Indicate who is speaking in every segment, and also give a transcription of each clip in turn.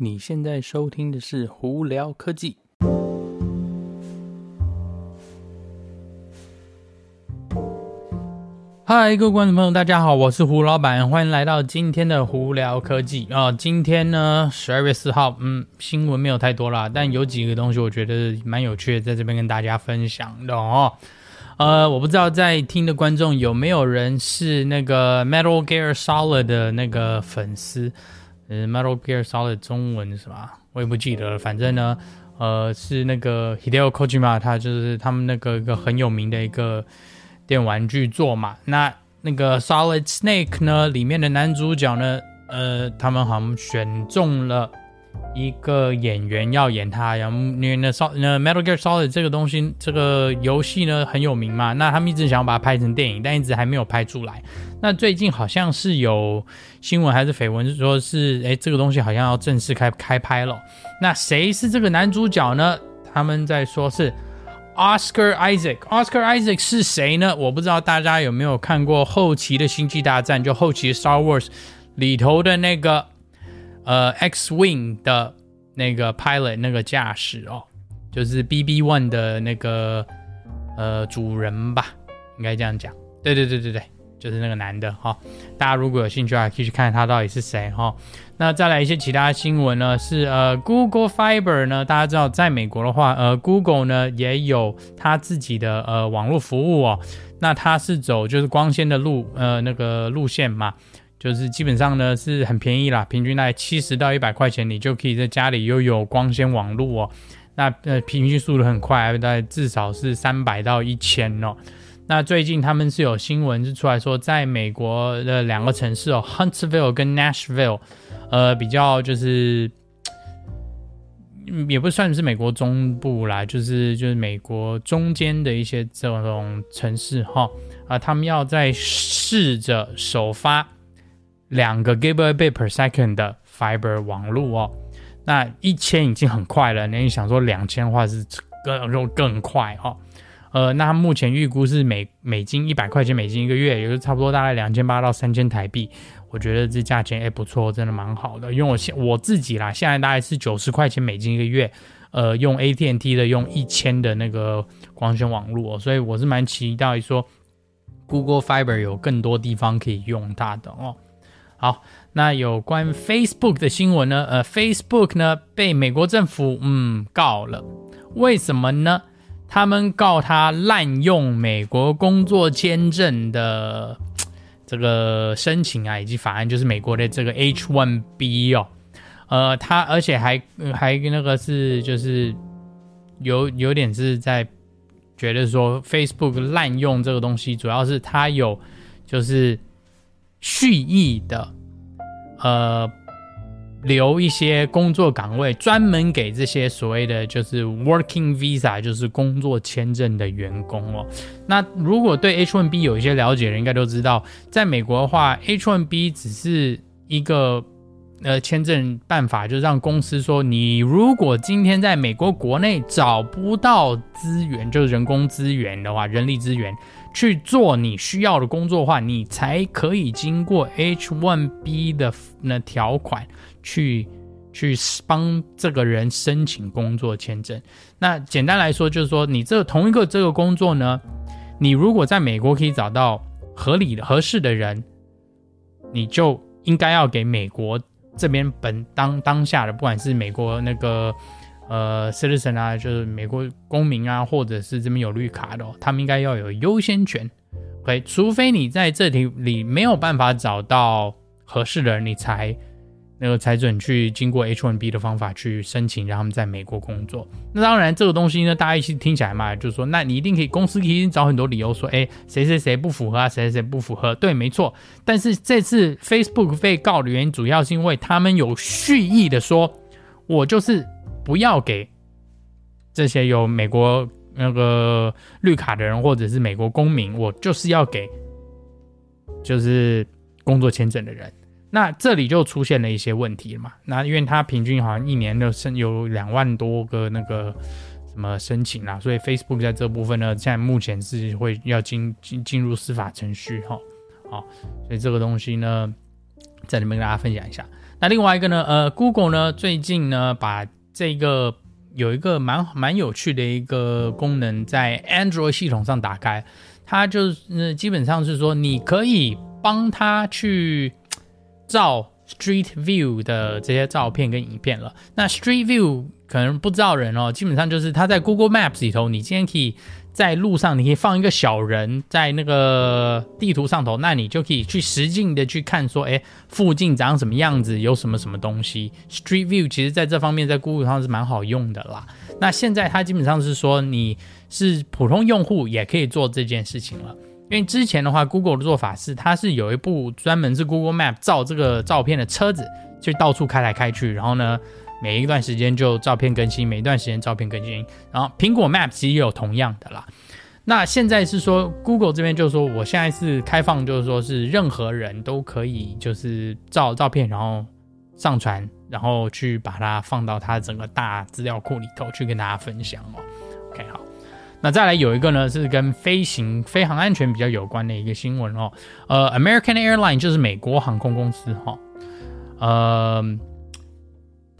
Speaker 1: 你现在收听的是胡聊科技。嗨，各位观众朋友，大家好，我是胡老板，欢迎来到今天的胡聊科技啊、今天呢，十二月四号，嗯，新闻没有太多啦，但有几个东西我觉得蛮有趣的，在这边跟大家分享的哦。呃，我不知道在听的观众有没有人是那个 Metal Gear Solid 的那个粉丝。呃，Metal Gear Solid 中文是吧？我也不记得了。反正呢，呃，是那个 Hideo Kojima，他就是他们那个一个很有名的一个电玩巨作嘛。那那个 Solid Snake 呢，里面的男主角呢，呃，他们好像选中了。一个演员要演他，然后因为那《那 Metal Gear Solid》这个东西，这个游戏呢很有名嘛，那他们一直想要把它拍成电影，但一直还没有拍出来。那最近好像是有新闻还是绯闻，是说是哎，这个东西好像要正式开开拍了。那谁是这个男主角呢？他们在说是 Oscar Isaac。Oscar Isaac 是谁呢？我不知道大家有没有看过后期的《星际大战》，就后期 Star Wars 里头的那个。呃，X-Wing 的那个 pilot 那个驾驶哦，就是 BB One 的那个呃主人吧，应该这样讲。对对对对对，就是那个男的哈、哦。大家如果有兴趣的话，可以去看他到底是谁哈、哦。那再来一些其他新闻呢，是呃 Google Fiber 呢，大家知道在美国的话，呃 Google 呢也有他自己的呃网络服务哦。那它是走就是光纤的路呃那个路线嘛。就是基本上呢是很便宜啦，平均大概七十到一百块钱，你就可以在家里又有光纤网络哦。那呃平均速度很快，大概至少是三百到一千哦。那最近他们是有新闻是出来说，在美国的两个城市哦，Huntsville 跟 Nashville，呃比较就是，也不算是美国中部啦，就是就是美国中间的一些这种城市哈啊、他们要在试着首发。两个 gigabit per second 的 fiber 网络哦，那一千已经很快了。那你想说两千的话是更更更快哦？呃，那目前预估是美美金一百块钱美金一个月，也就差不多大概两千八到三千台币。我觉得这价钱哎不错，真的蛮好的。因为我现我自己啦，现在大概是九十块钱美金一个月，呃，用 AT&T 的用一千的那个光纤网络哦，所以我是蛮期待说 Google Fiber 有更多地方可以用它的哦。好，那有关 Facebook 的新闻呢？呃，Facebook 呢被美国政府嗯告了，为什么呢？他们告他滥用美国工作签证的这个申请啊，以及法案，就是美国的这个 H-1B 哦。呃，他而且还还那个是就是有有点是在觉得说 Facebook 滥用这个东西，主要是他有就是。蓄意的，呃，留一些工作岗位专门给这些所谓的就是 working visa，就是工作签证的员工哦。那如果对 H1B 有一些了解的人，应该都知道，在美国的话，H1B 只是一个呃签证办法，就是让公司说，你如果今天在美国国内找不到资源，就是人工资源的话，人力资源。去做你需要的工作的话，你才可以经过 H1B 的那条款去去帮这个人申请工作签证。那简单来说，就是说你这同一个这个工作呢，你如果在美国可以找到合理的合适的人，你就应该要给美国这边本当当下的，不管是美国那个。呃，citizen 啊，就是美国公民啊，或者是这边有绿卡的，哦，他们应该要有优先权。OK，除非你在这题里没有办法找到合适的人，你才那个才准去经过 H1B 的方法去申请，让他们在美国工作。那当然，这个东西呢，大家一起听起来嘛，就是说，那你一定可以，公司可以找很多理由说，哎，谁谁谁不符合啊，谁谁谁不符合。对，没错。但是这次 Facebook 被告的原因，主要是因为他们有蓄意的说，我就是。不要给这些有美国那个绿卡的人，或者是美国公民，我就是要给就是工作签证的人。那这里就出现了一些问题了嘛。那因为他平均好像一年的申有两万多个那个什么申请啦，所以 Facebook 在这部分呢，现在目前是会要进进进入司法程序哈。好，所以这个东西呢，在这边跟大家分享一下。那另外一个呢，呃，Google 呢最近呢把这个有一个蛮蛮有趣的一个功能在 Android 系统上打开，它就是基本上是说你可以帮他去照 Street View 的这些照片跟影片了。那 Street View 可能不知道人哦，基本上就是它在 Google Maps 里头，你今天可以。在路上，你可以放一个小人在那个地图上头，那你就可以去实境的去看，说，哎，附近长什么样子，有什么什么东西。Street View 其实在这方面在 Google 上是蛮好用的啦。那现在它基本上是说，你是普通用户也可以做这件事情了。因为之前的话，Google 的做法是，它是有一部专门是 Google Map 照这个照片的车子，就到处开来开去，然后呢。每一段时间就照片更新，每一段时间照片更新。然后苹果 Map 其实也有同样的啦。那现在是说 Google 这边就是说，我现在是开放，就是说是任何人都可以就是照照片，然后上传，然后去把它放到它整个大资料库里头去跟大家分享哦。OK，好。那再来有一个呢是跟飞行飞行安全比较有关的一个新闻哦。呃，American Airline 就是美国航空公司哈、哦。呃。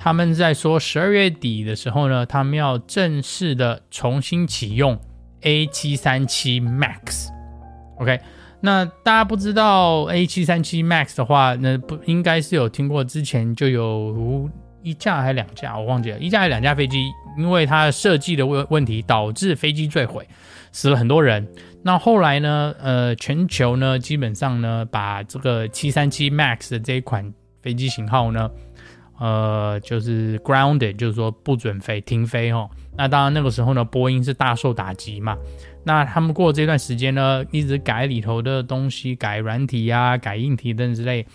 Speaker 1: 他们在说十二月底的时候呢，他们要正式的重新启用 A 七三七 Max。OK，那大家不知道 A 七三七 Max 的话，那不应该是有听过，之前就有一架还是两架，我忘记了，一架还是两架飞机，因为它设计的问问题导致飞机坠毁，死了很多人。那后来呢，呃，全球呢基本上呢把这个七三七 Max 的这一款飞机型号呢。呃，就是 grounded，就是说不准飞，停飞哦。那当然那个时候呢，波音是大受打击嘛。那他们过这段时间呢，一直改里头的东西，改软体啊，改硬体等之类。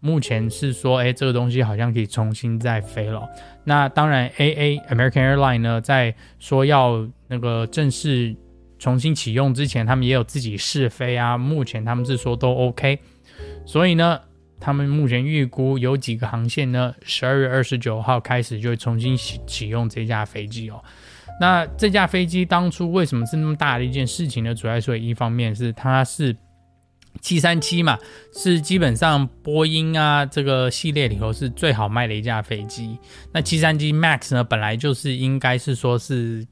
Speaker 1: 目前是说，哎，这个东西好像可以重新再飞了。那当然，AA American Airline 呢，在说要那个正式重新启用之前，他们也有自己试飞啊。目前他们是说都 OK，所以呢。他们目前预估有几个航线呢？十二月二十九号开始就会重新启启用这架飞机哦。那这架飞机当初为什么是那么大的一件事情呢？主要是一方面是它是七三七嘛，是基本上波音啊这个系列里头是最好卖的一架飞机。那七三七 MAX 呢，本来就是应该是说是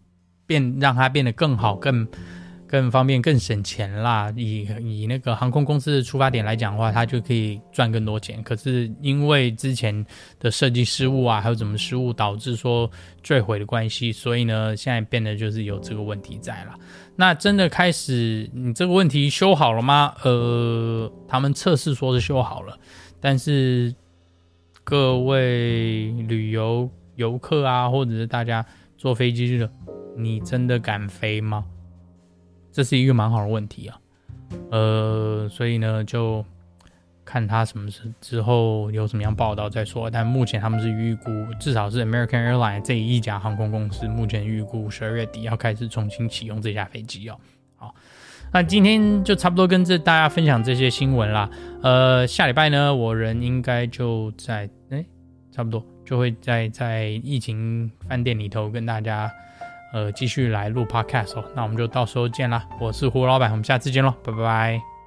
Speaker 1: 变让它变得更好更。更方便、更省钱啦。以以那个航空公司的出发点来讲的话，它就可以赚更多钱。可是因为之前的设计失误啊，还有怎么失误导致说坠毁的关系，所以呢，现在变得就是有这个问题在了。那真的开始，你这个问题修好了吗？呃，他们测试说是修好了，但是各位旅游游客啊，或者是大家坐飞机去的，你真的敢飞吗？这是一个蛮好的问题啊，呃，所以呢，就看他什么时之后有什么样报道再说。但目前他们是预估，至少是 American Airlines 这一家航空公司，目前预估十二月底要开始重新启用这架飞机哦。好，那今天就差不多跟这大家分享这些新闻啦。呃，下礼拜呢，我人应该就在哎，差不多就会在在疫情饭店里头跟大家。呃，继续来录 Podcast 哦，那我们就到时候见啦。我是胡老板，我们下次见喽，拜拜。